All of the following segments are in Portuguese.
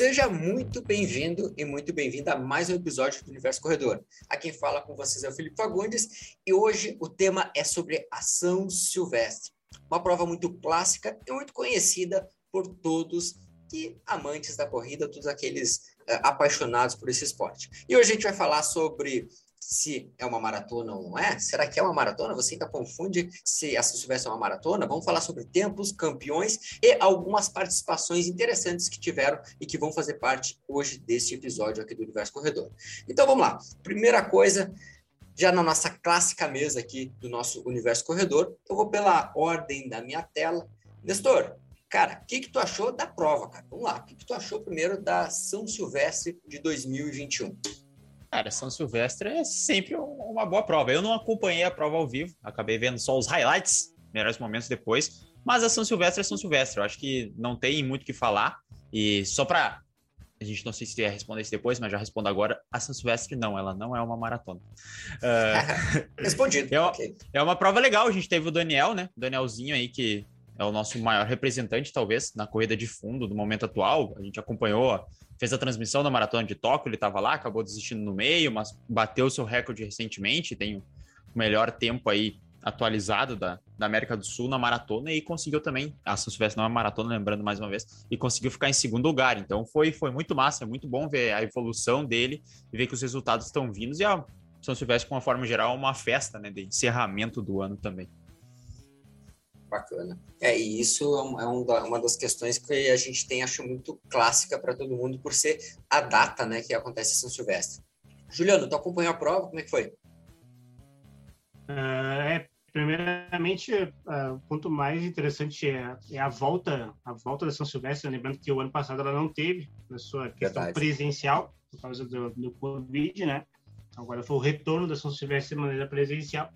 Seja muito bem-vindo e muito bem-vinda a mais um episódio do Universo Corredor. Aqui quem fala com vocês é o Felipe Fagundes e hoje o tema é sobre a São Silvestre, uma prova muito clássica e muito conhecida por todos que amantes da corrida, todos aqueles uh, apaixonados por esse esporte. E hoje a gente vai falar sobre se é uma maratona ou não é. Será que é uma maratona? Você ainda confunde se a Silvestre é uma maratona? Vamos falar sobre tempos, campeões e algumas participações interessantes que tiveram e que vão fazer parte hoje desse episódio aqui do Universo Corredor. Então vamos lá. Primeira coisa, já na nossa clássica mesa aqui do nosso Universo Corredor, eu vou pela ordem da minha tela. Nestor, cara, o que, que tu achou da prova, cara? Vamos lá. O que, que tu achou primeiro da São Silvestre de 2021? Cara, São Silvestre é sempre uma boa prova. Eu não acompanhei a prova ao vivo, acabei vendo só os highlights, melhores momentos depois. Mas a São Silvestre é São Silvestre. Eu acho que não tem muito o que falar. E só para a gente não sei se ia responder isso depois, mas já respondo agora. A São Silvestre não, ela não é uma maratona. Uh... Respondido. É uma, okay. é uma prova legal. A gente teve o Daniel, né? O Danielzinho aí que é o nosso maior representante, talvez, na corrida de fundo do momento atual. A gente acompanhou, fez a transmissão da Maratona de Tóquio, ele estava lá, acabou desistindo no meio, mas bateu o seu recorde recentemente, tem o melhor tempo aí atualizado da, da América do Sul na maratona e conseguiu também, a São Silvestre não é maratona, lembrando mais uma vez, e conseguiu ficar em segundo lugar. Então foi, foi muito massa, é muito bom ver a evolução dele e ver que os resultados estão vindos e a São Silvestre, com uma forma geral, é uma festa né, de encerramento do ano também. Bacana. É, e isso é, um, é uma das questões que a gente tem, acho, muito clássica para todo mundo, por ser a data né, que acontece em São Silvestre. Juliano, tu acompanhou a prova? Como é que foi? Uh, é, primeiramente, uh, o ponto mais interessante é, é, a volta a volta da São Silvestre, lembrando que o ano passado ela não teve na sua questão Verdade. presencial, por causa do, do Covid, né? Agora foi o retorno da São Silvestre de maneira presencial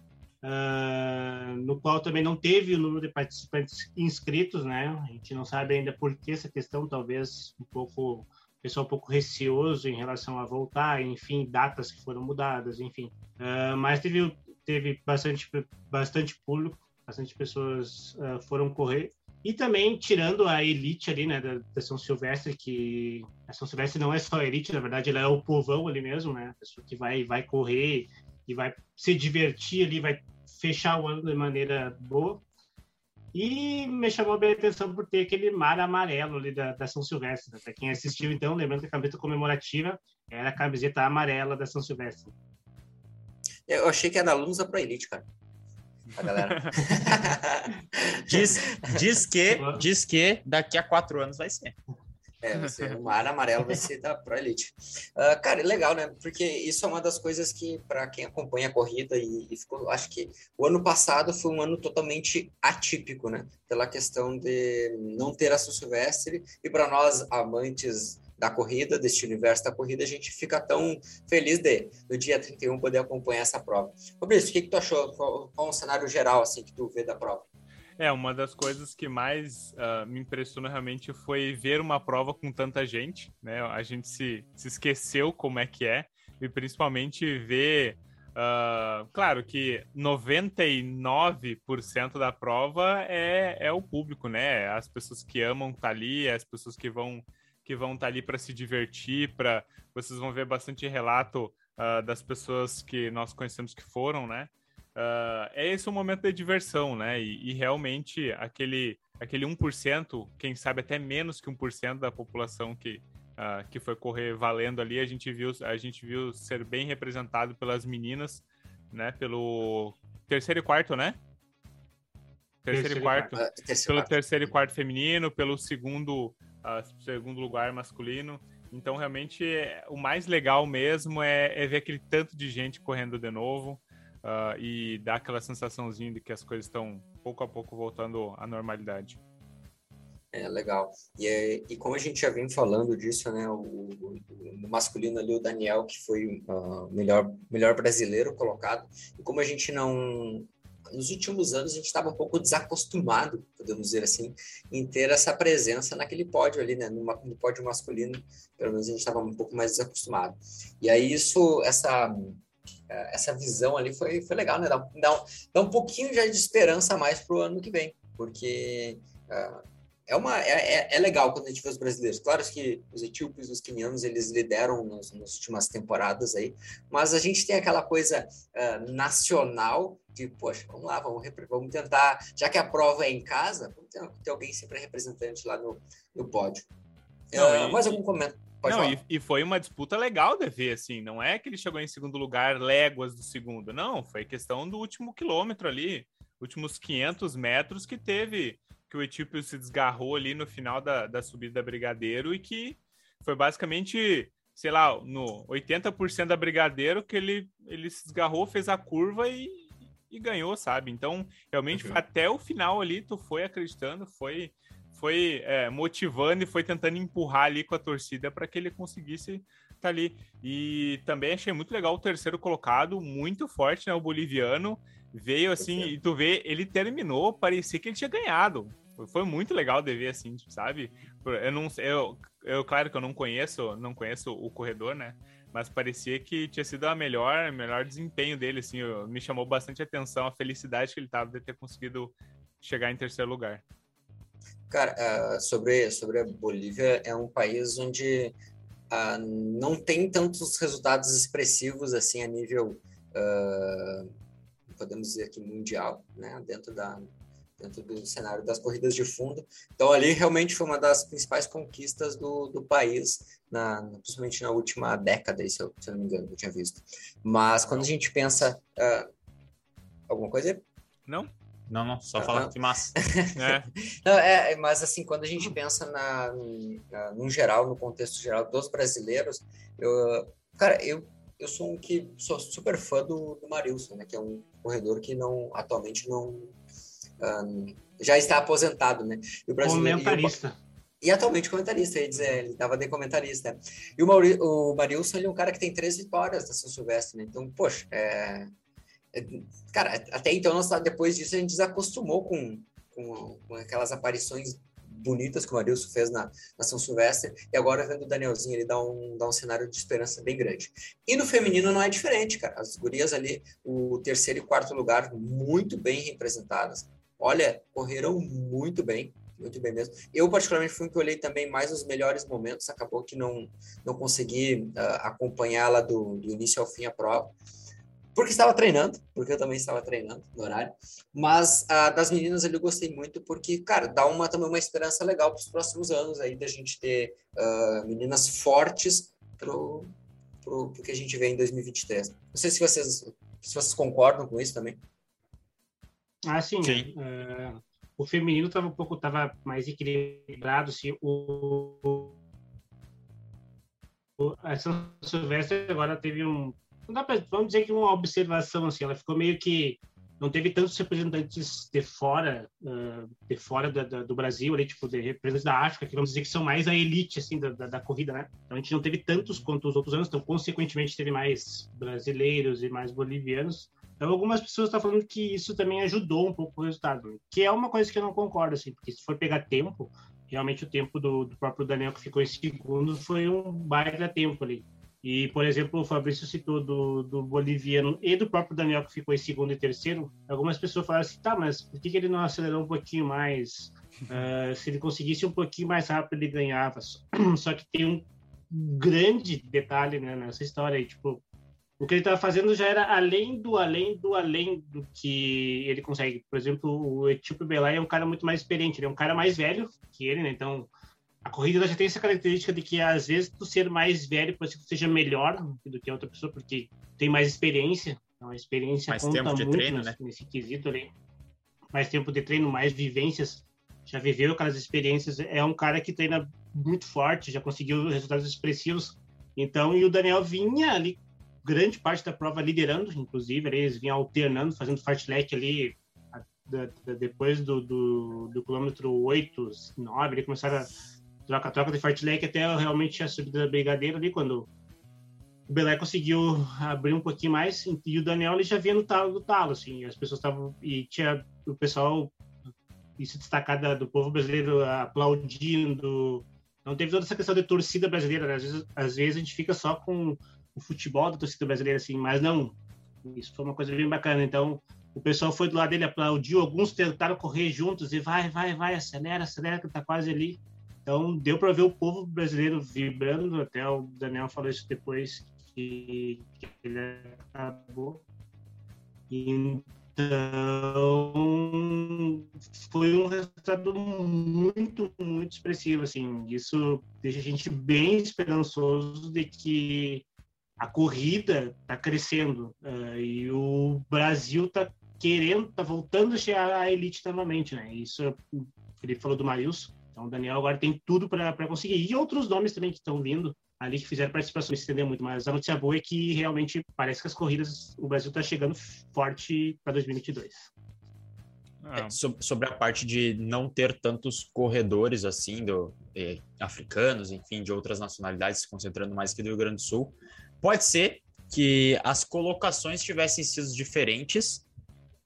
uh, no qual também não teve o número de participantes inscritos, né? A gente não sabe ainda por que essa questão, talvez um pouco pessoal um pouco receoso em relação a voltar, enfim, datas que foram mudadas, enfim. Uh, mas teve teve bastante bastante público, bastante pessoas uh, foram correr e também tirando a elite ali, né, da, da, São Silvestre, que a São Silvestre não é só a elite, na verdade, ela é o povão ali mesmo, né, a pessoa que vai vai correr e vai se divertir ali, vai fechar o ano de maneira boa. E me chamou bem a atenção por ter aquele mar amarelo ali da, da São Silvestre. Para quem assistiu, então, lembrando que a camiseta comemorativa era a camiseta amarela da São Silvestre. Eu achei que era da Lusa Pro Elite, cara. A galera. diz, diz, que, diz que daqui a quatro anos vai ser. É, você, o mar amarelo vai ser da Pro Elite. Uh, cara, legal, né? Porque isso é uma das coisas que, para quem acompanha a corrida, e, e, ficou, acho que o ano passado foi um ano totalmente atípico, né? Pela questão de não ter a São Silvestre, e para nós, amantes da corrida, deste universo da corrida, a gente fica tão feliz de, no dia 31, poder acompanhar essa prova. Fabrício, o que, que tu achou? Qual, qual é o cenário geral, assim, que tu vê da prova? É, uma das coisas que mais uh, me impressionou realmente foi ver uma prova com tanta gente, né? A gente se, se esqueceu como é que é, e principalmente ver. Uh, claro que 99% da prova é, é o público, né? As pessoas que amam estar tá ali, as pessoas que vão que vão estar tá ali para se divertir, para vocês vão ver bastante relato uh, das pessoas que nós conhecemos que foram, né? Uh, é esse o momento de diversão, né? E, e, realmente aquele, aquele 1%, quem sabe até menos que 1% da população que, uh, que foi correr valendo ali, a gente viu, a gente viu ser bem representado pelas meninas, né? Pelo terceiro e quarto, né? Terceiro, terceiro e quarto. quarto. Uh, terceiro pelo quarto. terceiro e quarto feminino, pelo segundo, segundo lugar masculino. Então, realmente, o mais legal mesmo é, é ver aquele tanto de gente correndo de novo uh, e dá aquela sensaçãozinha de que as coisas estão pouco a pouco voltando à normalidade. É, legal. E, é, e como a gente já vem falando disso, né, o, o, no masculino ali, o Daniel, que foi o uh, melhor, melhor brasileiro colocado, e como a gente não, nos últimos anos a gente estava um pouco desacostumado, podemos dizer assim, em ter essa presença naquele pódio ali, né? No, no pódio masculino, pelo menos a gente estava um pouco mais desacostumado. E aí isso, essa essa visão ali foi, foi legal, né? Dá, dá, um, dá um pouquinho já de esperança a mais para o ano que vem, porque uh, é, uma, é, é, é legal quando a gente vê os brasileiros. Claro que os etíopes, os quenianos, eles lideram nos, nas últimas temporadas aí, mas a gente tem aquela coisa uh, nacional de, poxa, vamos lá, vamos, vamos tentar, já que a prova é em casa, vamos ter, ter alguém sempre representante lá no, no pódio. Não, uh, e, mais algum comentário? Não, e, e, foi uma disputa legal de ver, assim, não é que ele chegou em segundo lugar léguas do segundo, não, foi questão do último quilômetro ali, últimos 500 metros que teve que o Etíopio se desgarrou ali no final da, da subida da Brigadeiro e que foi basicamente, sei lá, no 80% da Brigadeiro que ele, ele se desgarrou, fez a curva e, e ganhou, sabe? Então, realmente, até o final ali, tu foi acreditando, foi foi é, motivando e foi tentando empurrar ali com a torcida para que ele conseguisse estar tá ali. E também achei muito legal o terceiro colocado, muito forte, né? O boliviano veio assim, e tu vê, ele terminou, parecia que ele tinha ganhado. Foi muito legal de ver, assim, sabe? Eu não eu, eu, claro que eu não conheço, não conheço o corredor, né? Mas parecia que tinha sido a melhor, melhor desempenho dele, assim. Eu, me chamou bastante atenção a felicidade que ele tava de ter conseguido chegar em terceiro lugar. Cara, uh, sobre, sobre a Bolívia, é um país onde uh, não tem tantos resultados expressivos, assim, a nível, uh, podemos dizer aqui, mundial, né? Dentro da, dentro do cenário das corridas de fundo. Então, ali realmente foi uma das principais conquistas do, do país, na, principalmente na última década, se eu, se eu não me engano, eu tinha visto. Mas quando a gente pensa. Uh, alguma coisa? Não? Não, não, só ah, falar que massa. é. Não, é, mas assim, quando a gente pensa na, na, no geral, no contexto geral dos brasileiros, eu, cara, eu, eu sou um que sou super fã do, do Marilson, né, que é um corredor que não atualmente não um, já está aposentado, né? E o brasileiro, comentarista. E, e atualmente comentarista, ia dizer, ele estava de comentarista. E o, Mauri, o Marilson, ele é um cara que tem três vitórias da São Silvestre, né? Então, poxa, é, cara, até então, nós, depois disso, a gente desacostumou com, com, com aquelas aparições bonitas que o Marilson fez na, na São Silvestre, e agora vendo o Danielzinho, ele dá um, dá um cenário de esperança bem grande. E no feminino não é diferente, cara. As gurias ali, o terceiro e quarto lugar, muito bem representadas olha, correram muito bem, muito bem mesmo. Eu, particularmente, fui que olhei também mais os melhores momentos, acabou que não, não consegui uh, acompanhá-la do, do início ao fim a prova, porque estava treinando, porque eu também estava treinando no horário, mas uh, das meninas ali eu gostei muito, porque, cara, dá uma, também uma esperança legal para os próximos anos aí, da gente ter uh, meninas fortes pro, pro, pro que a gente vê em 2023. Não sei se vocês, se vocês concordam com isso também. Ah, sim. sim. Uh, o feminino estava um pouco tava mais equilibrado. Assim, o, o, a São Silvestre agora teve um. Não dá pra, vamos dizer que uma observação, assim, ela ficou meio que. Não teve tantos representantes de fora, uh, de fora da, da, do Brasil, ali, tipo, de representantes da África, que vamos dizer que são mais a elite, assim, da, da, da corrida, né? Então a gente não teve tantos quanto os outros anos, então, consequentemente, teve mais brasileiros e mais bolivianos. Então, algumas pessoas estão falando que isso também ajudou um pouco o resultado, que é uma coisa que eu não concordo, assim, porque se for pegar tempo, realmente o tempo do, do próprio Daniel que ficou em segundo foi um baita tempo ali. E, por exemplo, o Fabrício citou do, do boliviano e do próprio Daniel que ficou em segundo e terceiro. Algumas pessoas falaram assim, tá, mas por que, que ele não acelerou um pouquinho mais? Uh, se ele conseguisse um pouquinho mais rápido, ele ganhava. Só que tem um grande detalhe né, nessa história tipo, o que ele estava fazendo já era além do além do além do que ele consegue. Por exemplo, o Etíope Belay é um cara muito mais experiente, ele é um cara mais velho que ele, né? Então, a corrida já tem essa característica de que às vezes tu ser mais velho pode ser que seja melhor do que a outra pessoa porque tem mais experiência. Então, a experiência mais conta muito treino, nesse, né? nesse quesito ali. Mais tempo de treino, mais vivências. Já viveu aquelas experiências. É um cara que treina muito forte, já conseguiu resultados expressivos. Então, e o Daniel vinha ali grande parte da prova liderando, inclusive, eles vinham alternando, fazendo fartlek ali depois do, do, do, quilômetro 8, 9, eles começaram a troca, troca de fartlek até realmente a subida da brigadeira ali, quando o Belé conseguiu abrir um pouquinho mais e o Daniel ele já vinha no talo do talo, assim, as pessoas estavam, e tinha o pessoal se destacar do povo brasileiro aplaudindo, não teve toda essa questão de torcida brasileira, né? às, vezes, às vezes a gente fica só com o futebol da torcida brasileira, assim, mas não. Isso foi uma coisa bem bacana. Então, o pessoal foi do lado dele, aplaudiu, alguns tentaram correr juntos e vai, vai, vai, acelera, acelera, que tá quase ali. Então, deu para ver o povo brasileiro vibrando, até o Daniel falou isso depois que, que ele acabou. Então, foi um resultado muito, muito expressivo, assim. Isso deixa a gente bem esperançoso de que a corrida está crescendo uh, e o Brasil está querendo, está voltando a chegar à elite novamente, né? Isso ele falou do Marilson, então o Daniel agora tem tudo para conseguir e outros nomes também que estão vindo ali que fizeram participação, se estender muito, mas a notícia boa é que realmente parece que as corridas, o Brasil está chegando forte para 2022. É, ah. sobre a parte de não ter tantos corredores assim, do, eh, africanos, enfim, de outras nacionalidades, se concentrando mais que do Rio Grande do Sul, Pode ser que as colocações tivessem sido diferentes,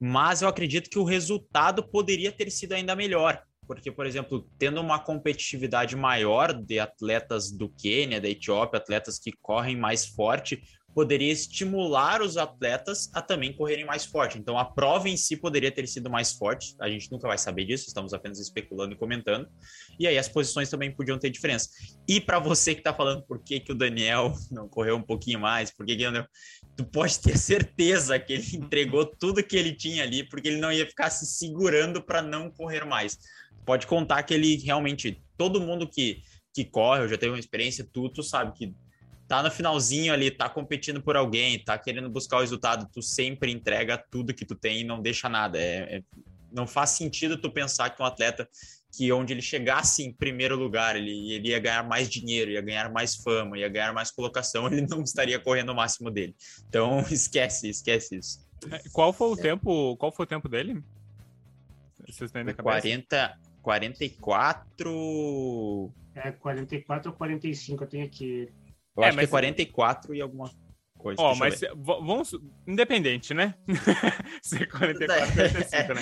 mas eu acredito que o resultado poderia ter sido ainda melhor. Porque, por exemplo, tendo uma competitividade maior de atletas do Quênia, da Etiópia, atletas que correm mais forte, poderia estimular os atletas a também correrem mais forte. Então, a prova em si poderia ter sido mais forte. A gente nunca vai saber disso, estamos apenas especulando e comentando. E aí as posições também podiam ter diferença. E para você que está falando por que, que o Daniel não correu um pouquinho mais, por que, que não... tu pode ter certeza que ele entregou tudo que ele tinha ali, porque ele não ia ficar se segurando para não correr mais. Pode contar que ele realmente, todo mundo que, que corre, eu já teve uma experiência, tu, tu sabe que tá no finalzinho ali, tá competindo por alguém, tá querendo buscar o resultado, tu sempre entrega tudo que tu tem e não deixa nada. É, é, não faz sentido tu pensar que um atleta que onde ele chegasse em primeiro lugar, ele, ele ia ganhar mais dinheiro, ia ganhar mais fama, ia ganhar mais colocação, ele não estaria correndo o máximo dele. Então, esquece, esquece isso. É, qual foi o tempo, qual foi o tempo dele? Vocês têm na 40, 44... É, 44 ou 45, eu tenho aqui. Eu é, acho mas... que é 44 e alguma coisa. Ó, oh, mas vamos. Independente, né? Se 44 ou 45, né?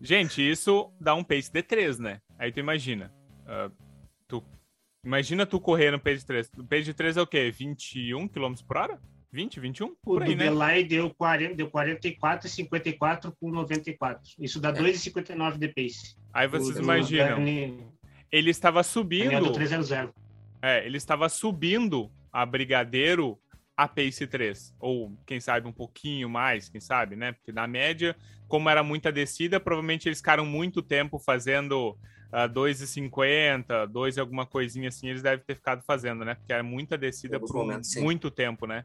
Gente, isso dá um pace de 3, né? Aí tu imagina. Uh, tu, imagina tu correr no pace de 3. O pace de 3 é o quê? 21 km por hora? 20, 21? Por o aí, né? Belay deu, 40, deu 44 e 54 por 94. Isso dá é. 2,59 de pace. Aí vocês o, imaginam. Dani... Ele estava subindo. 300. É, ele estava subindo a Brigadeiro a Pace 3, ou quem sabe um pouquinho mais, quem sabe, né? Porque na média, como era muita descida, provavelmente eles ficaram muito tempo fazendo uh, 2,50, 2 alguma coisinha assim, eles devem ter ficado fazendo, né? Porque era muita descida por momentos, muito tempo, né?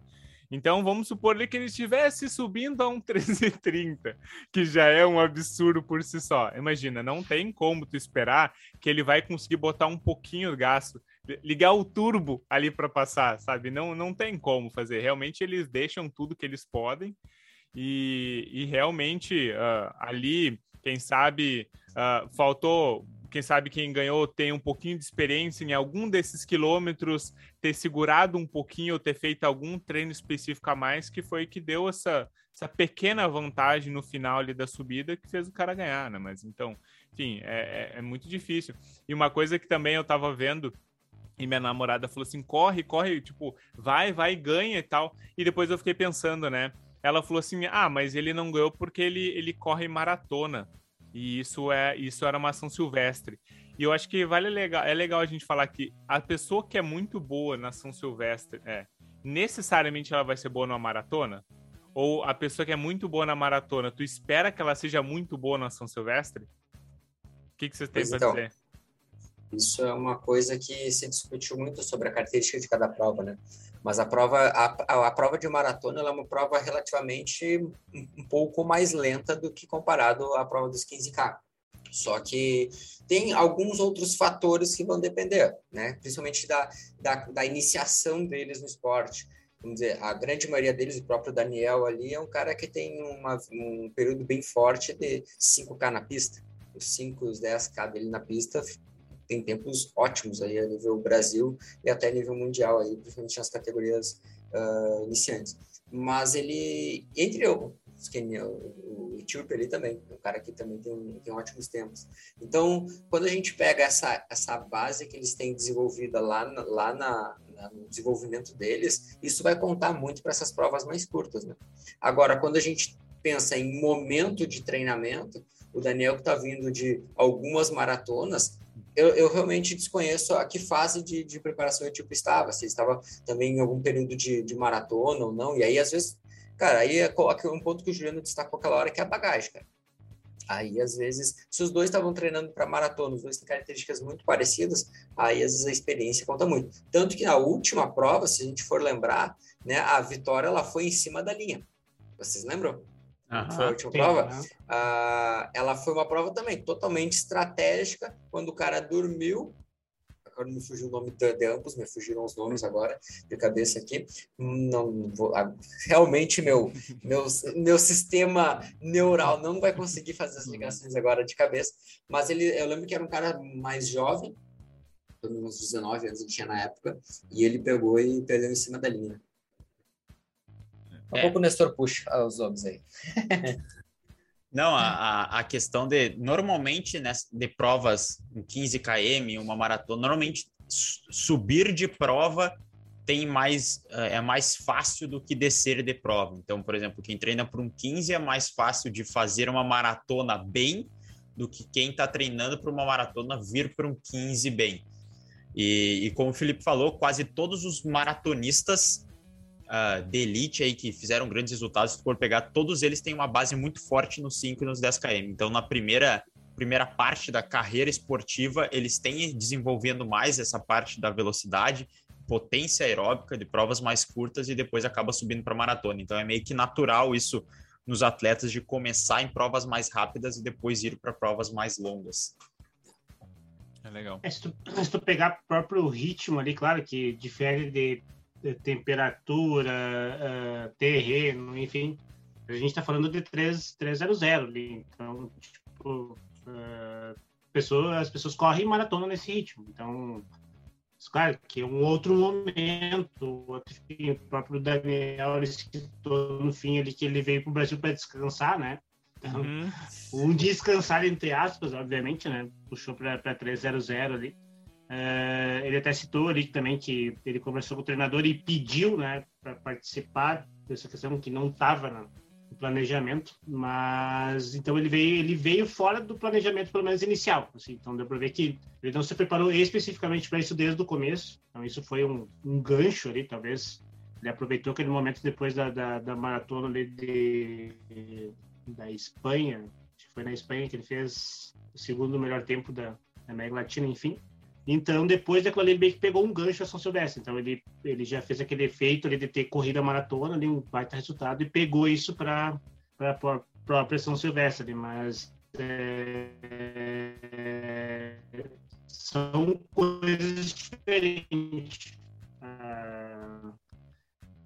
Então vamos supor ali que ele estivesse subindo a um 13,30, que já é um absurdo por si só. Imagina, não tem como tu esperar que ele vai conseguir botar um pouquinho de gasto ligar o turbo ali para passar, sabe? Não, não tem como fazer. Realmente eles deixam tudo que eles podem e, e realmente uh, ali, quem sabe, uh, faltou. Quem sabe quem ganhou tem um pouquinho de experiência em algum desses quilômetros, ter segurado um pouquinho ou ter feito algum treino específico a mais, que foi que deu essa, essa pequena vantagem no final ali da subida que fez o cara ganhar, né? Mas então, enfim, é, é, é muito difícil. E uma coisa que também eu estava vendo e minha namorada falou assim: corre, corre, tipo, vai, vai, ganha e tal. E depois eu fiquei pensando, né? Ela falou assim: ah, mas ele não ganhou porque ele, ele corre maratona. E isso é isso era uma ação silvestre. E eu acho que vale legal, é legal a gente falar que a pessoa que é muito boa na ação silvestre, é, necessariamente ela vai ser boa numa maratona? Ou a pessoa que é muito boa na maratona, tu espera que ela seja muito boa na ação silvestre? O que, que vocês têm para então, dizer? Isso é uma coisa que se discutiu muito sobre a característica de cada prova, né? Mas a prova, a, a prova de maratona é uma prova relativamente um pouco mais lenta do que comparado à prova dos 15K. Só que tem alguns outros fatores que vão depender, né? Principalmente da, da, da iniciação deles no esporte vamos dizer, a grande maioria deles, o próprio Daniel ali, é um cara que tem uma, um período bem forte de 5K na pista. Os 5, os 10K dele na pista tem tempos ótimos aí a nível Brasil e até nível mundial aí, principalmente nas categorias uh, iniciantes. Mas ele, entre Kenya, o, Etíope ali também, é um cara que também tem, tem ótimos tempos. Então, quando a gente pega essa, essa base que eles têm desenvolvida lá, lá na, na, no desenvolvimento deles, isso vai contar muito para essas provas mais curtas, né? Agora, quando a gente pensa em momento de treinamento, o Daniel que está vindo de algumas maratonas, eu, eu, realmente desconheço a que fase de, de preparação o tipo estava, se estava também em algum período de, de maratona ou não, e aí às vezes, cara, aí é um ponto que o Juliano destacou aquela hora que é a bagagem, cara. Aí, às vezes, se os dois estavam treinando para maratona, os dois têm características muito parecidas, aí, às vezes, a experiência conta muito. Tanto que na última prova, se a gente for lembrar, né, a vitória ela foi em cima da linha. Vocês lembram? Uhum, foi a última sim, prova. Uh, ela foi uma prova também totalmente estratégica. Quando o cara dormiu, agora me fugiu o nome de, de, ambos, me fugiram os nomes agora de cabeça aqui. Não, vou, realmente meu, meu, meu sistema neural não vai conseguir fazer as ligações agora de cabeça. Mas ele, eu lembro que era um cara mais jovem, uns 19 anos ele tinha na época, e ele pegou e perdeu em cima da linha. Um é. pouco o Nestor puxa os homens aí. Não, a, a questão de. Normalmente, né, de provas em 15 km, uma maratona, normalmente subir de prova tem mais eh, é mais fácil do que descer de prova. Então, por exemplo, quem treina por um 15 é mais fácil de fazer uma maratona bem do que quem está treinando para uma maratona vir para um 15 bem. E, e, como o Felipe falou, quase todos os maratonistas uh, de elite aí que fizeram grandes resultados, se for pegar, todos eles têm uma base muito forte nos 5 e nos 10 km. Então, na primeira primeira parte da carreira esportiva, eles têm desenvolvendo mais essa parte da velocidade, potência aeróbica de provas mais curtas e depois acaba subindo para maratona. Então é meio que natural isso nos atletas de começar em provas mais rápidas e depois ir para provas mais longas. É legal. É, se, tu, se tu pegar o próprio ritmo ali, claro que difere de temperatura, uh, terreno, enfim. A gente está falando de 3, 300 ali. Então, tipo, uh, pessoa, as pessoas correm maratona nesse ritmo. Então, claro que é um outro momento. Outro, o próprio Daniel ele citou no fim ali que ele veio para o Brasil para descansar, né? Então, uhum. um descansar entre aspas, obviamente, né? Puxou para 300 ali. Uh, ele até citou ali também que ele conversou com o treinador e pediu, né, para participar dessa questão que não estava no planejamento, mas então ele veio, ele veio fora do planejamento pelo menos inicial, assim, então deu para ver que ele não se preparou especificamente para isso desde o começo, então isso foi um, um gancho ali, talvez ele aproveitou aquele momento depois da, da, da maratona ali de, da Espanha, acho que foi na Espanha que ele fez o segundo melhor tempo da América Latina, enfim, então, depois daquilo ali, ele meio que pegou um gancho a São Silvestre. Então, ele, ele já fez aquele efeito ali de ter corrida maratona, ali, um baita resultado, e pegou isso para a própria São Silvestre. Mas é, são coisas diferentes. A,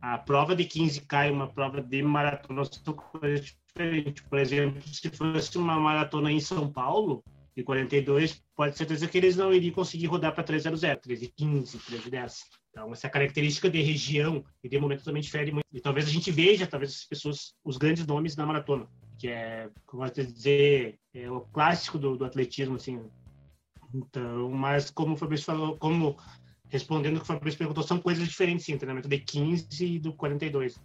a prova de 15K e uma prova de maratona são coisas diferentes. Por exemplo, se fosse uma maratona em São Paulo, de 42, pode ser certeza que eles não iriam conseguir rodar para 300, 315, 310. Então, essa característica de região e de momento também difere muito. E talvez a gente veja, talvez as pessoas, os grandes nomes na maratona, que é, como eu dizer, é o clássico do, do atletismo, assim. Então, mas como o Fabrício falou, como respondendo o que o Fabrício perguntou, são coisas diferentes, sim, treinamento de 15 e do 42.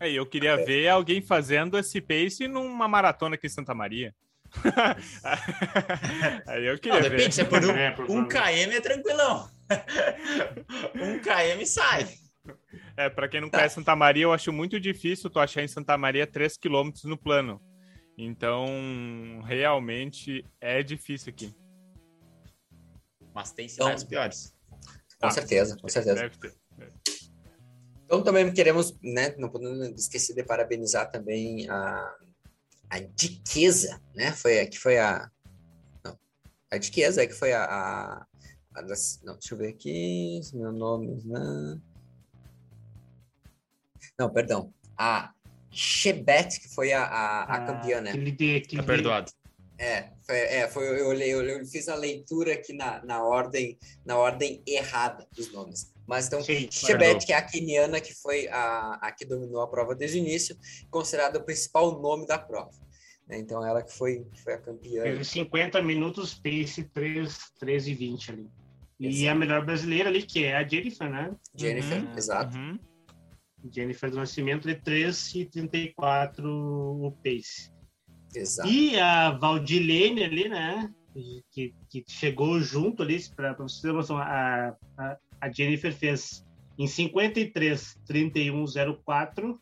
É, eu queria é. ver alguém fazendo esse pace numa maratona aqui em Santa Maria. Aí eu queria. Não, depende, se é por um, é, por um km é tranquilão. um km sai. É, para quem não tá. conhece Santa Maria, eu acho muito difícil tu achar em Santa Maria 3 km no plano. Então, realmente é difícil aqui. Mas tem cidades então, piores. Com ah, certeza, com certeza. Deve ter. Então também queremos, né, não podemos esquecer de parabenizar também a a Diqueza, né? Foi, que foi a. Não, a Diqueza é que foi a. a, a das, não, deixa eu ver aqui. Meu nome. Né? Não, perdão. A Chebet, que foi a, a, a ah, campeã, né? Tá perdoado. É, foi, é, foi eu, olhei, eu, eu, fiz a leitura aqui na, na, ordem, na ordem errada dos nomes. Mas então, Chebet, que é a keniana que foi a, a que dominou a prova desde o início, considerada o principal nome da prova. Né? Então, ela que foi, foi a campeã. Teve 50 minutos, pace 3, 13 e 20 ali. E a melhor brasileira ali, que é a Jennifer, né? Jennifer, uhum, exato. Uhum. Jennifer do Nascimento de 3 e 34 o pace. Exato. E a Valdilene ali, né? Que, que chegou junto ali, para vocês terem noção, a, a, a Jennifer fez em 53, 3104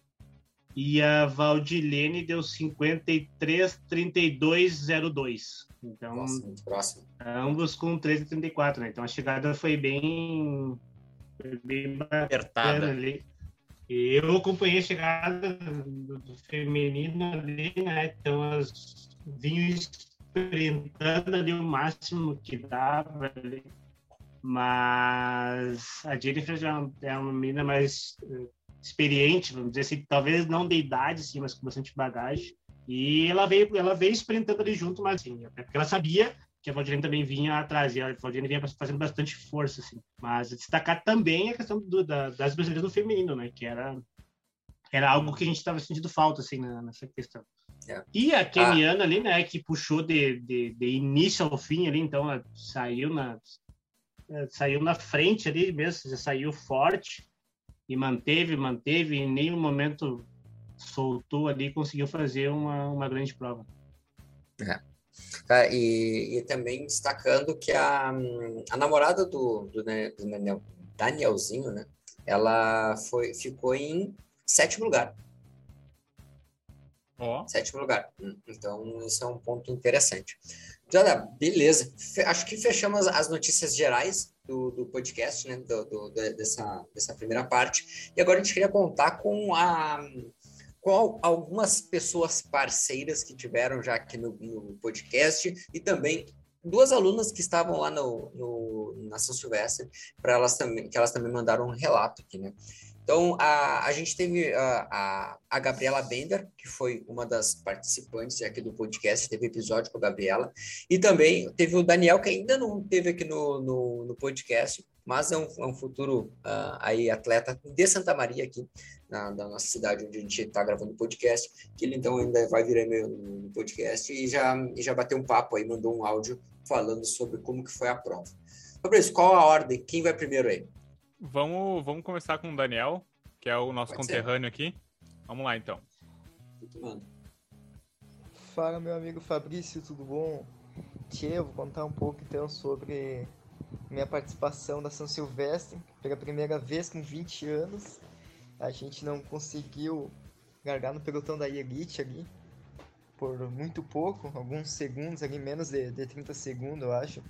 e a Valdilene deu 53, 3202. Então, Nossa, muito próximo. ambos com 13,34, né? Então a chegada foi bem, foi bem Apertada. ali. Eu acompanhei a chegada do, do feminino ali, né? Então elas vinham sprintando ali o máximo que dava ali. Mas a Jennifer já é uma menina mais eh, experiente, vamos dizer assim, talvez não de idade, sim, mas com bastante bagagem. E ela veio, ela veio sprintando ali junto, mas assim, até porque ela sabia que a Valdilene também vinha atrás, e a Valdilene vinha fazendo bastante força, assim. Mas destacar também a questão do, da, das brasileiras no feminino, né? Que era, era algo que a gente estava sentindo falta, assim, na, nessa questão. É. E a Keniana ali, né, que puxou de, de, de início ao fim ali, então ela saiu na, saiu na frente ali mesmo, já saiu forte e manteve, manteve, em nenhum momento soltou ali, conseguiu fazer uma, uma grande prova. É. Tá, e, e, também destacando que a, a namorada do, do, do Danielzinho, né? Ela foi, ficou em sétimo lugar. Oh. Sétimo lugar. Então, isso é um ponto interessante. Jada, beleza. Fe, acho que fechamos as notícias gerais do, do podcast, né? Do, do, dessa, dessa primeira parte. E agora a gente queria contar com a algumas pessoas parceiras que tiveram já aqui no, no podcast e também duas alunas que estavam lá no, no na São Silvestre para elas também que elas também mandaram um relato aqui, né? Então a, a gente teve a, a, a Gabriela Bender que foi uma das participantes aqui do podcast, teve episódio com a Gabriela e também teve o Daniel que ainda não teve aqui no, no, no podcast, mas é um, é um futuro uh, aí atleta de Santa Maria aqui na, na, nossa cidade onde a gente está gravando o podcast, que ele então ainda vai virar meu no podcast e já, e já bateu um papo aí, mandou um áudio falando sobre como que foi a prova. Fabrício, qual a ordem? Quem vai primeiro aí? Vamos, vamos começar com o Daniel, que é o nosso Pode conterrâneo ser. aqui. Vamos lá então. Fala meu amigo Fabrício, tudo bom? Tchê, vou contar um pouco então sobre minha participação da São Silvestre pela primeira vez com 20 anos. A gente não conseguiu largar no pelotão da Elite ali por muito pouco, alguns segundos ali, menos de, de 30 segundos, eu acho.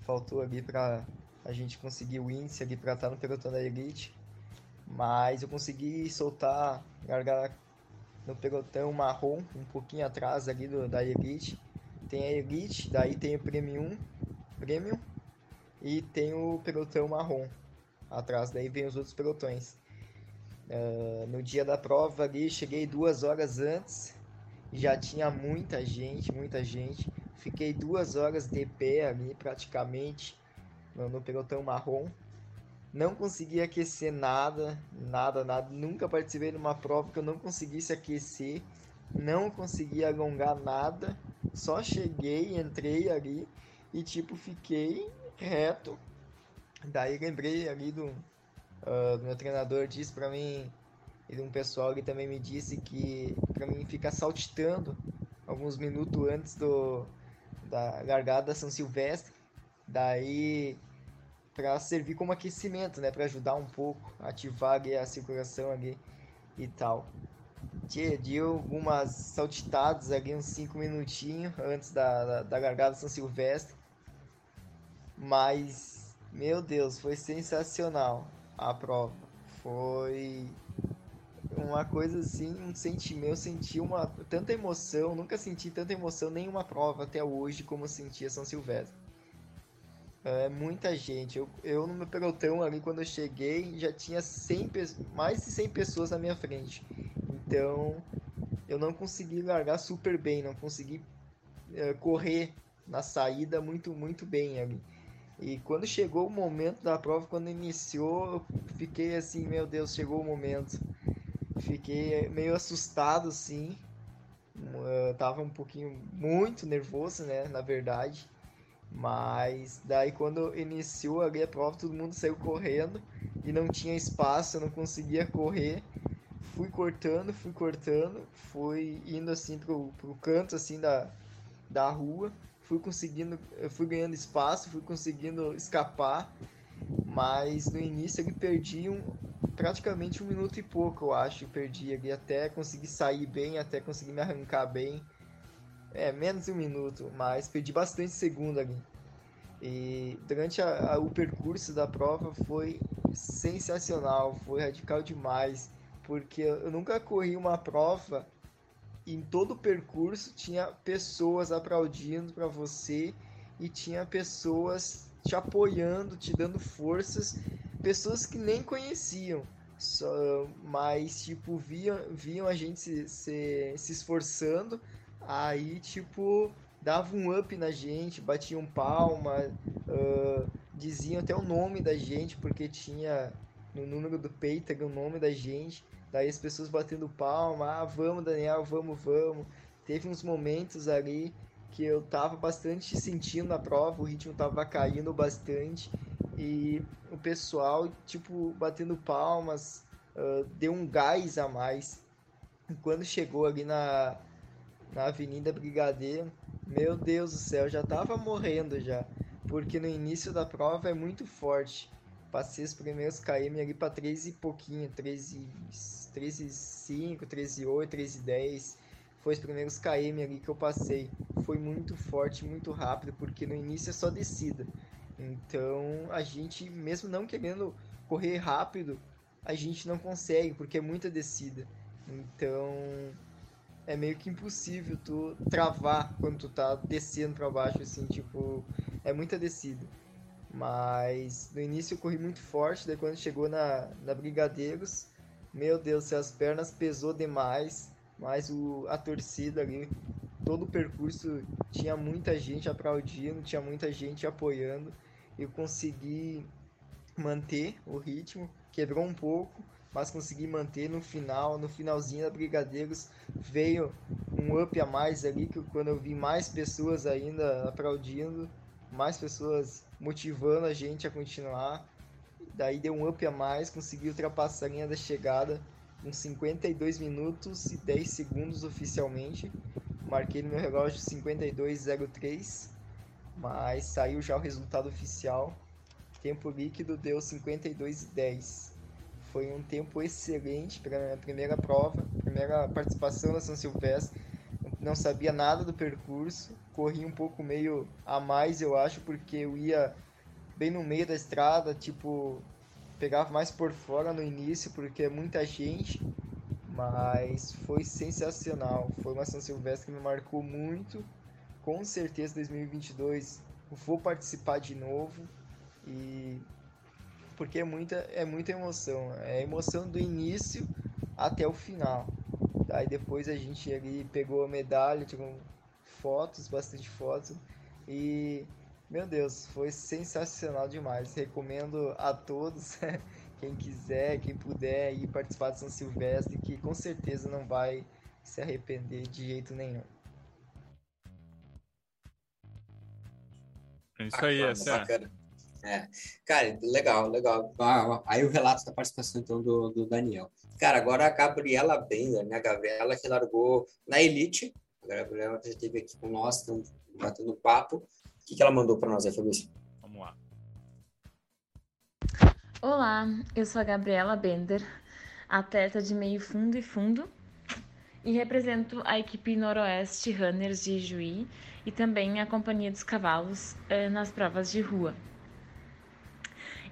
Faltou ali para a gente conseguir o índice ali para estar no pelotão da Elite. Mas eu consegui soltar, largar no pelotão marrom, um pouquinho atrás ali do, da Elite. Tem a Elite, daí tem o Premium, Premium e tem o pelotão marrom. Atrás daí vem os outros pelotões. Uh, no dia da prova ali, cheguei duas horas antes, já tinha muita gente, muita gente. Fiquei duas horas de pé ali, praticamente, no, no pelotão marrom. Não consegui aquecer nada, nada, nada. Nunca participei de uma prova que eu não conseguisse aquecer, não consegui alongar nada. Só cheguei, entrei ali e, tipo, fiquei reto. Daí lembrei ali do, uh, do meu treinador disse para mim e um pessoal que também me disse que para mim ficar saltitando alguns minutos antes do da largada da São Silvestre, daí para servir como aquecimento, né, para ajudar um pouco, ativar a circulação ali e tal. Tchê, deu algumas saltitadas ali, uns 5 minutinhos antes da, da, da largada da São Silvestre. Mas, meu Deus, foi sensacional a prova. Foi uma coisa assim, um sentimento, eu senti uma tanta emoção, nunca senti tanta emoção nenhuma prova até hoje como eu senti a São Silvestre. É muita gente. Eu, eu no meu pelotão ali quando eu cheguei já tinha 100, mais de 100 pessoas na minha frente. Então eu não consegui largar super bem, não consegui é, correr na saída muito muito bem ali. E quando chegou o momento da prova, quando iniciou, eu fiquei assim, meu Deus, chegou o momento. Fiquei meio assustado, sim. Eu tava um pouquinho muito nervoso, né, na verdade. Mas daí quando iniciou ali a prova, todo mundo saiu correndo e não tinha espaço, eu não conseguia correr. fui cortando, fui cortando, fui indo assim pro, pro canto assim da, da rua, fui conseguindo, fui ganhando espaço, fui conseguindo escapar, mas no início ele perdi um, praticamente um minuto e pouco, eu acho, perdi ali até conseguir sair bem, até conseguir me arrancar bem. É, menos de um minuto, mas perdi bastante segundo ali. E durante a, a, o percurso da prova foi sensacional, foi radical demais, porque eu nunca corri uma prova e em todo o percurso tinha pessoas aplaudindo para você e tinha pessoas te apoiando, te dando forças, pessoas que nem conheciam, só, mas tipo viam, viam a gente se, se, se esforçando, aí tipo davam um up na gente, batiam palma, uh, diziam até o nome da gente, porque tinha no número do peito o nome da gente. Daí as pessoas batendo palma, ah, vamos Daniel, vamos, vamos. Teve uns momentos ali que eu tava bastante sentindo na prova, o ritmo tava caindo bastante e o pessoal, tipo, batendo palmas, uh, deu um gás a mais. E quando chegou ali na, na Avenida Brigadeiro, meu Deus do céu, já tava morrendo já. Porque no início da prova é muito forte. Passei os primeiros KM ali para 13 e pouquinho, 13, 13 5, 13 8, 13 10. Foi os primeiros KM ali que eu passei. Foi muito forte, muito rápido, porque no início é só descida. Então a gente, mesmo não querendo correr rápido, a gente não consegue, porque é muita descida. Então é meio que impossível tu travar quando tu tá descendo para baixo, assim, tipo, é muita descida. Mas no início eu corri muito forte, daí quando chegou na, na Brigadeiros, meu Deus, as pernas pesou demais, mas o, a torcida ali, todo o percurso tinha muita gente aplaudindo, tinha muita gente apoiando. Eu consegui manter o ritmo, quebrou um pouco, mas consegui manter no final, no finalzinho da Brigadeiros, veio um up a mais ali, que quando eu vi mais pessoas ainda aplaudindo, mais pessoas motivando a gente a continuar, daí deu um up a mais, consegui ultrapassar a linha da chegada com 52 minutos e 10 segundos oficialmente, marquei no meu relógio 52,03, mas saiu já o resultado oficial, tempo líquido deu 52,10 foi um tempo excelente para minha primeira prova, primeira participação na São Silvestre. Não sabia nada do percurso, corri um pouco meio a mais, eu acho, porque eu ia bem no meio da estrada, tipo, pegava mais por fora no início, porque é muita gente, mas foi sensacional. Foi uma São Silvestre que me marcou muito. Com certeza 2022 vou participar de novo e porque é muita, é muita emoção. É emoção do início até o final. Aí depois a gente ali pegou a medalha, tirou fotos, bastante fotos. E, meu Deus, foi sensacional demais. Recomendo a todos, quem quiser, quem puder ir participar de São Silvestre, que com certeza não vai se arrepender de jeito nenhum. É isso aí, essa é. É. Cara, legal, legal. Aí o relato da participação, então, do, do Daniel. Cara, agora a Gabriela Bender, né? A Gabriela que largou na Elite. A Gabriela já esteve aqui com nós, estamos batendo papo. O que, que ela mandou para nós aí, Fabrício? Vamos lá. Olá, eu sou a Gabriela Bender, atleta de meio fundo e fundo, e represento a equipe Noroeste Runners de Juí e também a Companhia dos Cavalos eh, nas provas de rua.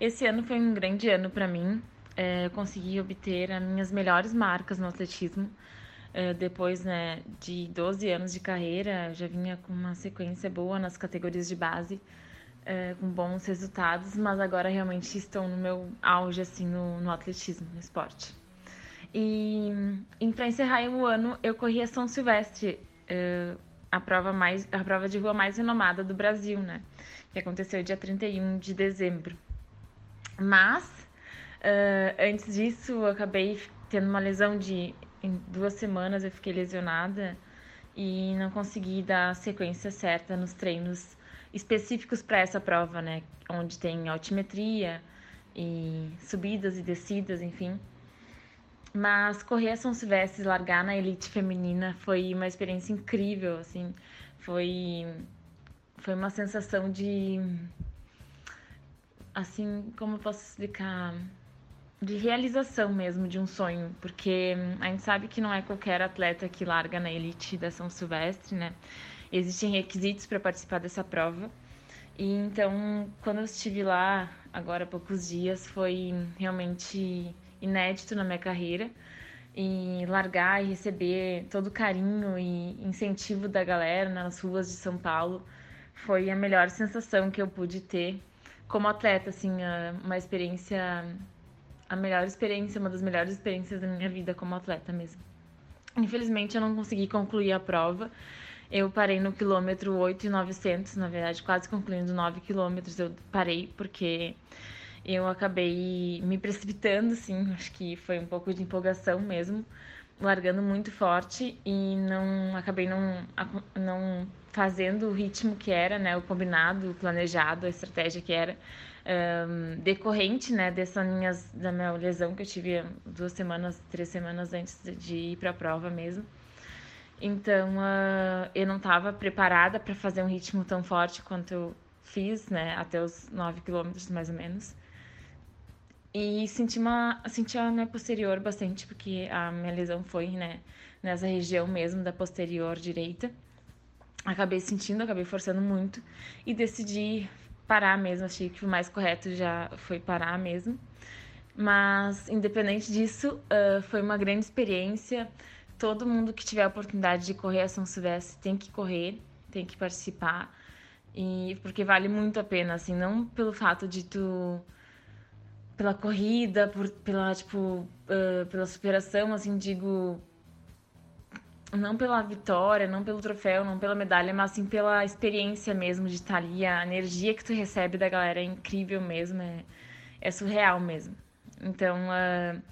Esse ano foi um grande ano para mim. É, consegui obter as minhas melhores marcas no atletismo. É, depois né, de 12 anos de carreira, já vinha com uma sequência boa nas categorias de base, é, com bons resultados, mas agora realmente estou no meu auge assim no, no atletismo, no esporte. E, e para encerrar o ano, eu corri a São Silvestre, é, a prova mais a prova de rua mais renomada do Brasil, né? Que aconteceu dia 31 de dezembro. Mas, uh, antes disso, eu acabei tendo uma lesão de. Em duas semanas eu fiquei lesionada e não consegui dar a sequência certa nos treinos específicos para essa prova, né? Onde tem altimetria e subidas e descidas, enfim. Mas correr a São Silvestre, largar na elite feminina foi uma experiência incrível, assim. Foi, foi uma sensação de. Assim, como eu posso explicar? De realização mesmo de um sonho, porque a gente sabe que não é qualquer atleta que larga na elite da São Silvestre, né? Existem requisitos para participar dessa prova. E então, quando eu estive lá, agora há poucos dias, foi realmente inédito na minha carreira. E largar e receber todo o carinho e incentivo da galera nas ruas de São Paulo foi a melhor sensação que eu pude ter como atleta, assim, uma experiência, a melhor experiência, uma das melhores experiências da minha vida como atleta mesmo. Infelizmente eu não consegui concluir a prova. Eu parei no quilômetro 8,900, na verdade, quase concluindo 9 quilômetros. Eu parei porque eu acabei me precipitando, assim, acho que foi um pouco de empolgação mesmo, largando muito forte e não acabei não, não fazendo o ritmo que era, né, o combinado, o planejado, a estratégia que era um, decorrente, né, dessa minha, da minha lesão que eu tive duas semanas, três semanas antes de ir para a prova mesmo. Então, uh, eu não estava preparada para fazer um ritmo tão forte quanto eu fiz, né, até os 9 quilômetros mais ou menos. E senti uma senti a minha posterior bastante, porque a minha lesão foi, né, nessa região mesmo da posterior direita. Acabei sentindo, acabei forçando muito e decidi parar mesmo. Achei que o mais correto já foi parar mesmo. Mas, independente disso, uh, foi uma grande experiência. Todo mundo que tiver a oportunidade de correr a São Silvestre tem que correr, tem que participar. E porque vale muito a pena, assim, não pelo fato de tu pela corrida, por, pela, tipo, uh, pela superação, assim, digo, não pela vitória, não pelo troféu, não pela medalha, mas assim pela experiência mesmo de estar ali, a energia que tu recebe da galera é incrível mesmo, é, é surreal mesmo. Então, uh,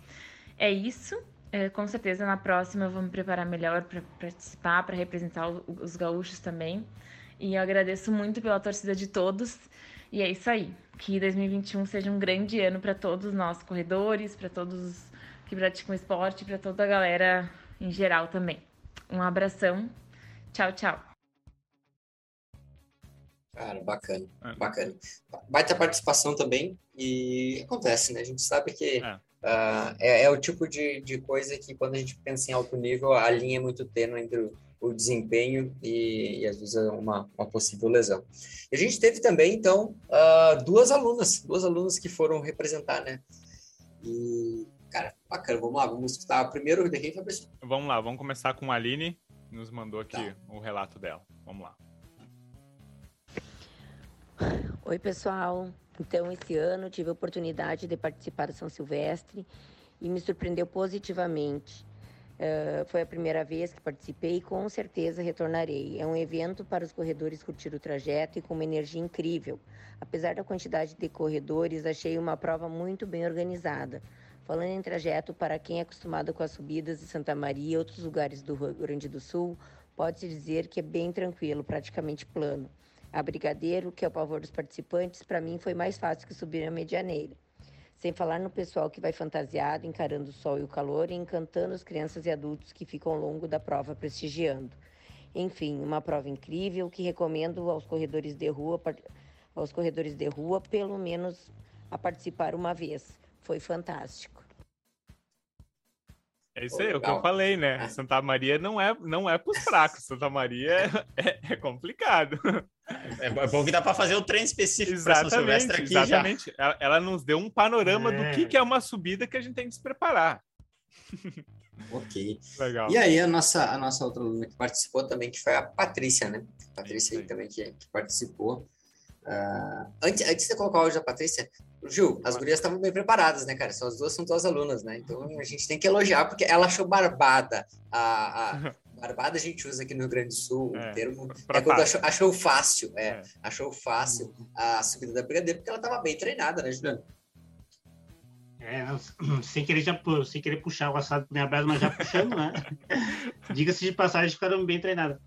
é isso. Uh, com certeza na próxima eu vou me preparar melhor para participar, para representar o, os gaúchos também. E eu agradeço muito pela torcida de todos. E é isso aí. Que 2021 seja um grande ano para todos nós corredores, para todos que praticam esporte, para toda a galera em geral também. Um abração. Tchau, tchau. Cara, bacana, é. bacana. Baita participação também, e acontece, né? A gente sabe que é, uh, é, é, o tipo de, de coisa que quando a gente pensa em alto nível, a linha é muito tênue entre o, o desempenho e, e, às vezes uma, uma possível lesão. E a gente teve também, então, uh, duas alunas, duas alunas que foram representar, né? E, cara, bacana, vamos lá, vamos escutar primeiro de quem, Fabrício? Vamos lá, vamos começar com a Aline, nos mandou aqui tá. o relato dela. Vamos lá. Oi, pessoal. Então, esse ano tive a oportunidade de participar do São Silvestre e me surpreendeu positivamente. Uh, foi a primeira vez que participei e com certeza retornarei. É um evento para os corredores curtir o trajeto e com uma energia incrível. Apesar da quantidade de corredores, achei uma prova muito bem organizada. Falando em trajeto, para quem é acostumado com as subidas de Santa Maria e outros lugares do Rio Grande do Sul, pode-se dizer que é bem tranquilo, praticamente plano. A Brigadeiro, que é o pavor dos participantes, para mim foi mais fácil que subir a Medianeira. Sem falar no pessoal que vai fantasiado, encarando o sol e o calor e encantando as crianças e adultos que ficam ao longo da prova prestigiando. Enfim, uma prova incrível que recomendo aos corredores de rua, aos corredores de rua, pelo menos a participar uma vez. Foi fantástico. É isso aí, é o que eu falei, né? Santa Maria não é, não é para os fracos. Santa Maria é, é complicado. É, é bom que dá para fazer o trem específico para São Silvestre aqui Exatamente. Ela, ela, nos deu um panorama é. do que, que é uma subida que a gente tem que se preparar. Ok. Legal. E aí a nossa, a nossa outra aluna que participou também, que foi a Patrícia, né? A Patrícia aí também que, que participou. Uh, antes, antes de colocar o áudio da Patrícia, Gil, as gurias estavam bem preparadas, né, cara? São as duas são tuas alunas, né? Então a gente tem que elogiar, porque ela achou barbada a, a, Barbada a gente usa aqui no Rio Grande do Sul, é, o termo é quando achou, achou, fácil, é, é, achou fácil a subida da Brigadeiro, porque ela estava bem treinada, né, Juliano? É, sem querer, já, sem querer puxar o assado minha brasa, mas já puxando, né? Diga-se de passagem, ficaram bem treinadas.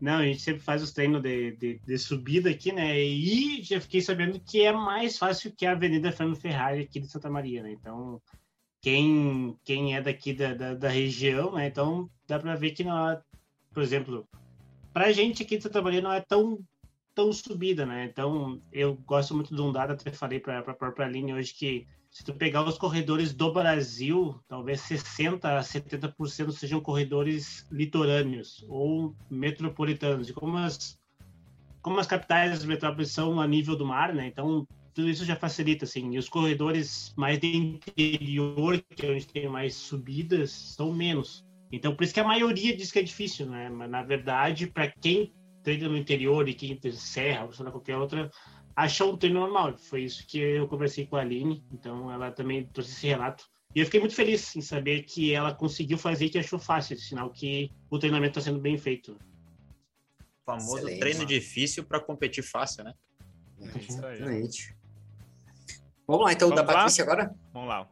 Não, a gente sempre faz os treinos de, de, de, subida aqui, né? E já fiquei sabendo que é mais fácil que a Avenida Fernando Ferrari aqui de Santa Maria, né? Então, quem, quem é daqui da, da, da região, né? Então dá para ver que, não, por exemplo, para a gente aqui de Santa não é tão tão subida, né? Então eu gosto muito de um dado, até falei para a própria linha hoje que se tu pegar os corredores do Brasil, talvez 60 a 70% sejam corredores litorâneos ou metropolitanos. E como as, como as capitais das metrópoles são a nível do mar, né? Então, tudo isso já facilita, assim. E os corredores mais de interior, que é onde tem mais subidas, são menos. Então, por isso que a maioria diz que é difícil, né? Mas, na verdade, para quem treina no interior e quem serra, ou lá, qualquer outra, achou um treino normal. Foi isso que eu conversei com a Aline, então ela também trouxe esse relato. E eu fiquei muito feliz em saber que ela conseguiu fazer e que achou fácil, sinal que o treinamento está sendo bem feito. O famoso Excelente, treino mano. difícil para competir fácil, né? É, exatamente. Vamos lá, então, Vamos da lá? Patrícia agora? Vamos lá.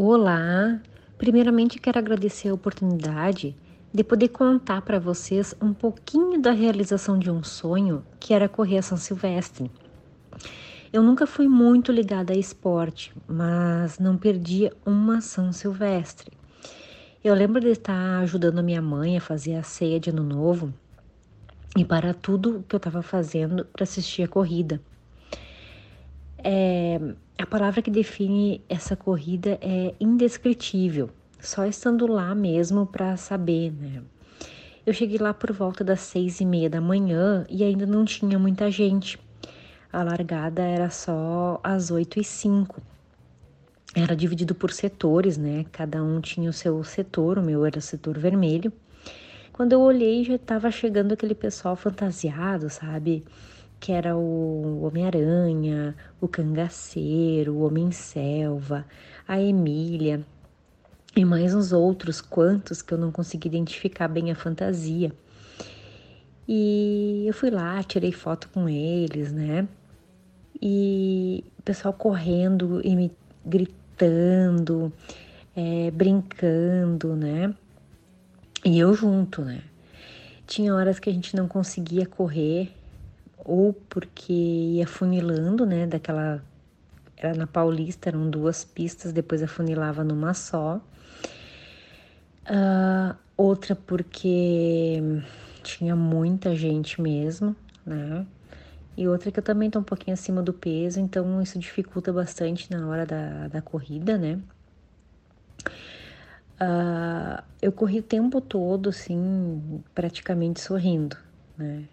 Olá! Primeiramente, quero agradecer a oportunidade de poder contar para vocês um pouquinho da realização de um sonho que era correr a São Silvestre. Eu nunca fui muito ligada a esporte, mas não perdia uma São Silvestre. Eu lembro de estar ajudando a minha mãe a fazer a ceia de Ano Novo e para tudo que eu estava fazendo para assistir a corrida. É, a palavra que define essa corrida é indescritível só estando lá mesmo para saber, né? Eu cheguei lá por volta das seis e meia da manhã e ainda não tinha muita gente. A largada era só às oito e cinco. Era dividido por setores, né? Cada um tinha o seu setor, o meu era o setor vermelho. Quando eu olhei, já estava chegando aquele pessoal fantasiado, sabe? Que era o Homem-Aranha, o Cangaceiro, o Homem-Selva, a Emília, e mais uns outros quantos que eu não consegui identificar bem a fantasia. E eu fui lá, tirei foto com eles, né? E o pessoal correndo e me gritando, é, brincando, né? E eu junto, né? Tinha horas que a gente não conseguia correr, ou porque ia funilando, né? Daquela. Era na Paulista, eram duas pistas, depois afunilava numa só. Uh, outra porque tinha muita gente mesmo, né? E outra que eu também tô um pouquinho acima do peso, então isso dificulta bastante na hora da, da corrida, né? Uh, eu corri o tempo todo, assim, praticamente sorrindo, né?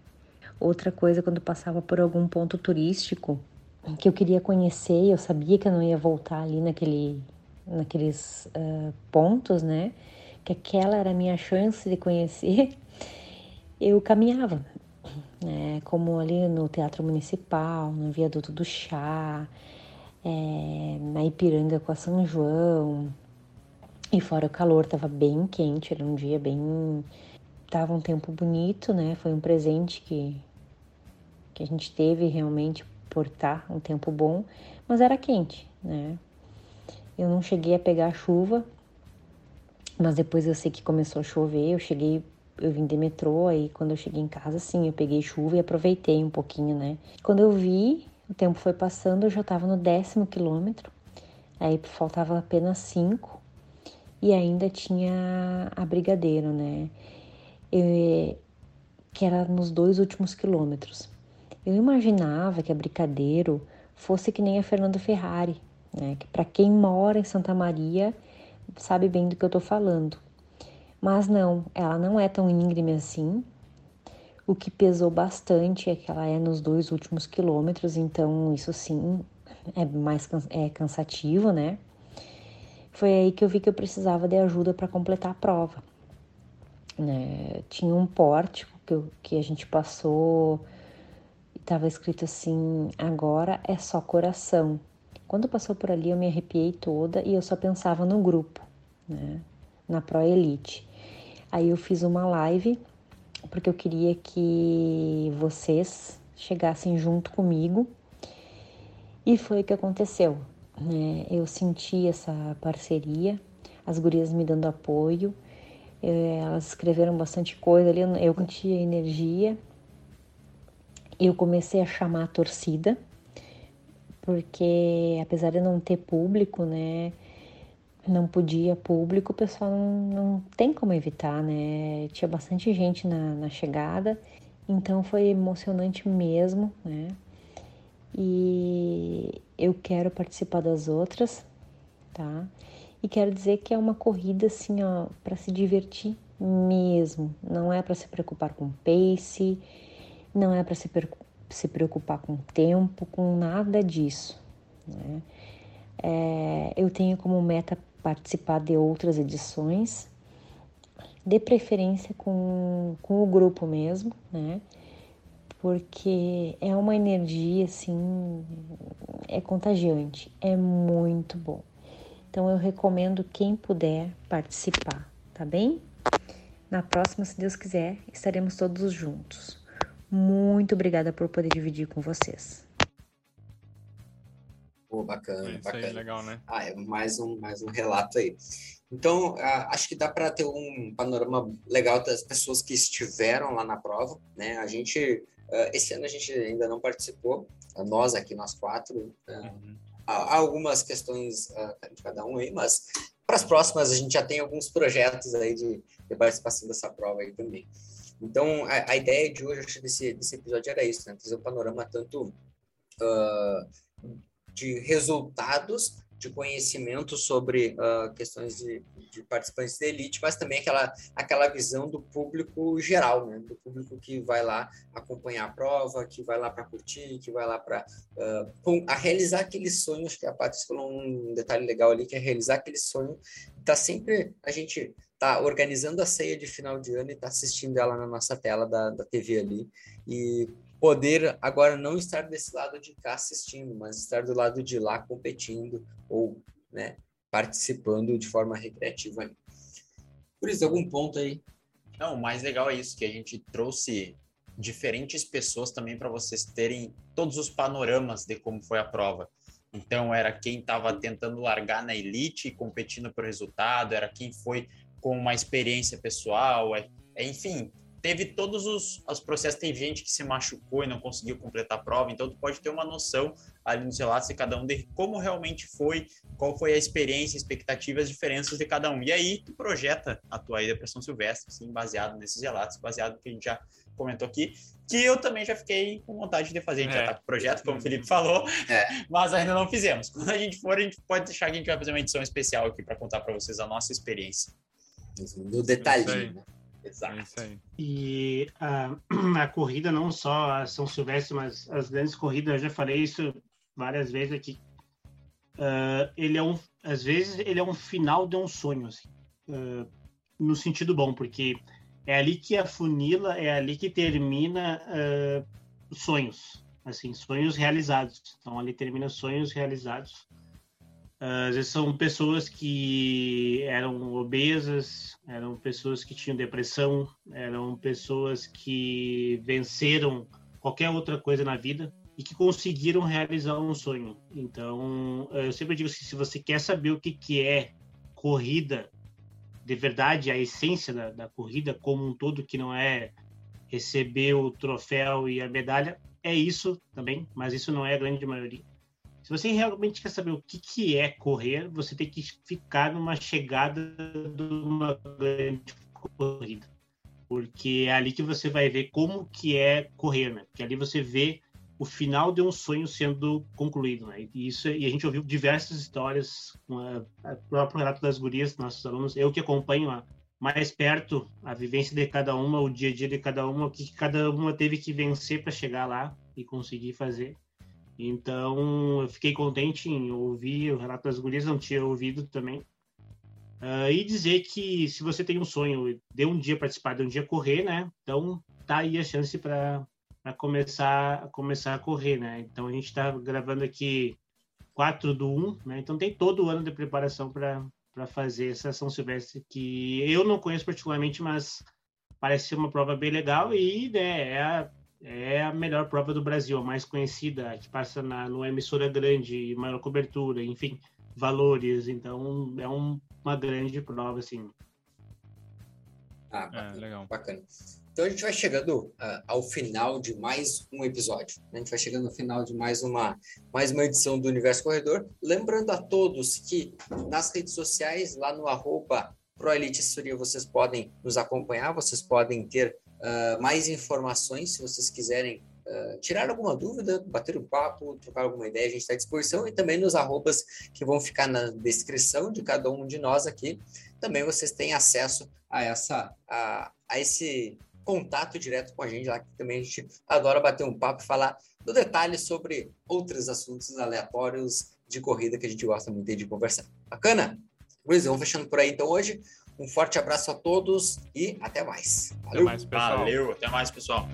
Outra coisa, quando passava por algum ponto turístico que eu queria conhecer, eu sabia que eu não ia voltar ali naquele, naqueles uh, pontos, né? que aquela era a minha chance de conhecer, eu caminhava, né? como ali no Teatro Municipal, no Viaduto do Chá, é, na Ipiranga com a São João. E fora o calor, estava bem quente, era um dia bem. Tava um tempo bonito, né? Foi um presente que, que a gente teve realmente por estar um tempo bom, mas era quente, né? Eu não cheguei a pegar chuva, mas depois eu sei que começou a chover, eu cheguei, eu vim de metrô, aí quando eu cheguei em casa, sim, eu peguei chuva e aproveitei um pouquinho, né? Quando eu vi, o tempo foi passando, eu já tava no décimo quilômetro, aí faltava apenas cinco, e ainda tinha a Brigadeiro, né? Eu, que era nos dois últimos quilômetros. Eu imaginava que a Brigadeiro fosse que nem a Fernando Ferrari, né? Que para quem mora em Santa Maria sabe bem do que eu tô falando. Mas não, ela não é tão íngreme assim. O que pesou bastante é que ela é nos dois últimos quilômetros, então isso sim é mais é cansativo, né? Foi aí que eu vi que eu precisava de ajuda para completar a prova. Né? Tinha um pórtico que, que a gente passou e estava escrito assim: agora é só coração. Quando passou por ali, eu me arrepiei toda e eu só pensava no grupo, né? Na Pro Elite. Aí eu fiz uma live porque eu queria que vocês chegassem junto comigo e foi o que aconteceu. Né? Eu senti essa parceria, as gurias me dando apoio, elas escreveram bastante coisa ali, eu senti a energia, eu comecei a chamar a torcida porque apesar de não ter público, né, não podia público, o pessoal não, não tem como evitar, né? Tinha bastante gente na, na chegada, então foi emocionante mesmo, né? E eu quero participar das outras, tá? E quero dizer que é uma corrida assim, ó, para se divertir mesmo. Não é para se preocupar com pace, não é para se, se preocupar com tempo, com nada disso. Né? É, eu tenho como meta participar de outras edições, de preferência com, com o grupo mesmo, né? Porque é uma energia assim, é contagiante, é muito bom. Então eu recomendo quem puder participar, tá bem? Na próxima, se Deus quiser, estaremos todos juntos. Muito obrigada por poder dividir com vocês. Pô, bacana, Isso bacana. aí, legal, né? Ah, é mais um, mais um relato aí. Então, ah, acho que dá para ter um panorama legal das pessoas que estiveram lá na prova, né? A gente, ah, esse ano a gente ainda não participou, nós aqui, nós quatro, ah, Uhum. Algumas questões ah, de cada um aí, mas para as próximas a gente já tem alguns projetos aí de, de participação dessa prova aí também. Então, a, a ideia de hoje, acho, desse, desse episódio era isso, né? Trazer um panorama tanto ah, de resultados, de conhecimento sobre ah, questões de, de participantes de elite, mas também aquela, aquela visão do público geral, né? Do público que vai lá acompanhar a prova, que vai lá para curtir, que vai lá para a realizar aqueles sonhos que a Patrícia falou um detalhe legal ali, que é realizar aquele sonho. Tá sempre a gente tá organizando a ceia de final de ano e tá assistindo ela na nossa tela da, da TV ali e poder agora não estar desse lado de cá assistindo, mas estar do lado de lá competindo ou, né, participando de forma recreativa. Por isso, algum ponto aí? Não, o mais legal é isso, que a gente trouxe diferentes pessoas também para vocês terem todos os panoramas de como foi a prova. Então, era quem estava tentando largar na elite, competindo por resultado, era quem foi com uma experiência pessoal, é, é, enfim, teve todos os, os processos. Teve gente que se machucou e não conseguiu completar a prova, então tu pode ter uma noção ali nos relatos de cada um de como realmente foi, qual foi a experiência, expectativas, diferenças de cada um. E aí tu projeta a tua ida para São Silvestre, assim, baseado nesses relatos, baseado no que a gente já comentou aqui, que eu também já fiquei com vontade de fazer. A gente É. já tá com o projeto, como o Felipe falou, É. mas ainda não fizemos. Quando a gente for, a gente pode deixar que a gente vai fazer uma edição especial aqui para contar para vocês a nossa experiência. Do Isso detalhinho, É Exato. isso aí. E a, a corrida, não só a São Silvestre, mas as grandes corridas, eu já falei isso várias vezes aqui. Ah, ele é um, às vezes, ele é um final de um sonho, assim, Ah, no sentido bom, porque é ali que afunila, é ali que termina os sonhos, assim, sonhos realizados. Então, ali termina sonhos realizados. Ah, Às vezes são pessoas que eram obesas, eram pessoas que tinham depressão, eram pessoas que venceram qualquer outra coisa na vida e que conseguiram realizar um sonho. Então, eu sempre digo assim, se você quer saber o que, que é corrida de verdade, a essência da, da corrida como um todo, que não é receber o troféu e a medalha, é isso também, mas isso não é a grande maioria. Se você realmente quer saber o que, que é correr, você tem que ficar numa chegada de uma grande corrida. Porque é ali que você vai ver como que é correr, né? Porque ali você vê o final de um sonho sendo concluído, né? E isso e a gente ouviu diversas histórias, o próprio relato das gurias, nossos alunos, eu que acompanho mais perto a vivência de cada uma, o dia a dia de cada uma, o que cada uma teve que vencer para chegar lá e conseguir fazer. Então, eu fiquei contente em ouvir o relato das gurias, não tinha ouvido também. Uh, e dizer que se você tem um sonho de um dia participar, de um dia correr, né? Então, tá aí a chance para começar, começar a correr, né? Então, a gente está gravando aqui 4 do 1, né? Então, tem todo o ano de preparação para fazer essa São Silvestre, que eu não conheço particularmente, mas parece ser uma prova bem legal e né, é a é a melhor prova do Brasil, a mais conhecida, que passa na, numa emissora grande, maior cobertura, enfim, valores. Então, é um, uma grande prova, assim. Ah, bacana. É, legal. bacana. Então a gente vai chegando uh, ao final de mais um episódio. Né? A gente vai chegando no final de mais uma, mais uma edição do Universo Corredor. Lembrando a todos que nas redes sociais, lá no arroba ProElite Assessoria, vocês podem nos acompanhar, vocês podem ter uh, mais informações se vocês quiserem uh, tirar alguma dúvida, bater um papo, trocar alguma ideia, a gente está à disposição e também nos arrobas que vão ficar na descrição de cada um de nós aqui. Também vocês têm acesso a essa a, a esse contato direto com a gente lá, que também a gente adora bater um papo e falar do detalhe sobre outros assuntos aleatórios de corrida que a gente gosta muito de conversar. Bacana? Luiz, vamos fechando por aí então hoje. Um forte abraço a todos e até mais. Valeu, até mais, pessoal. Valeu, até mais, pessoal.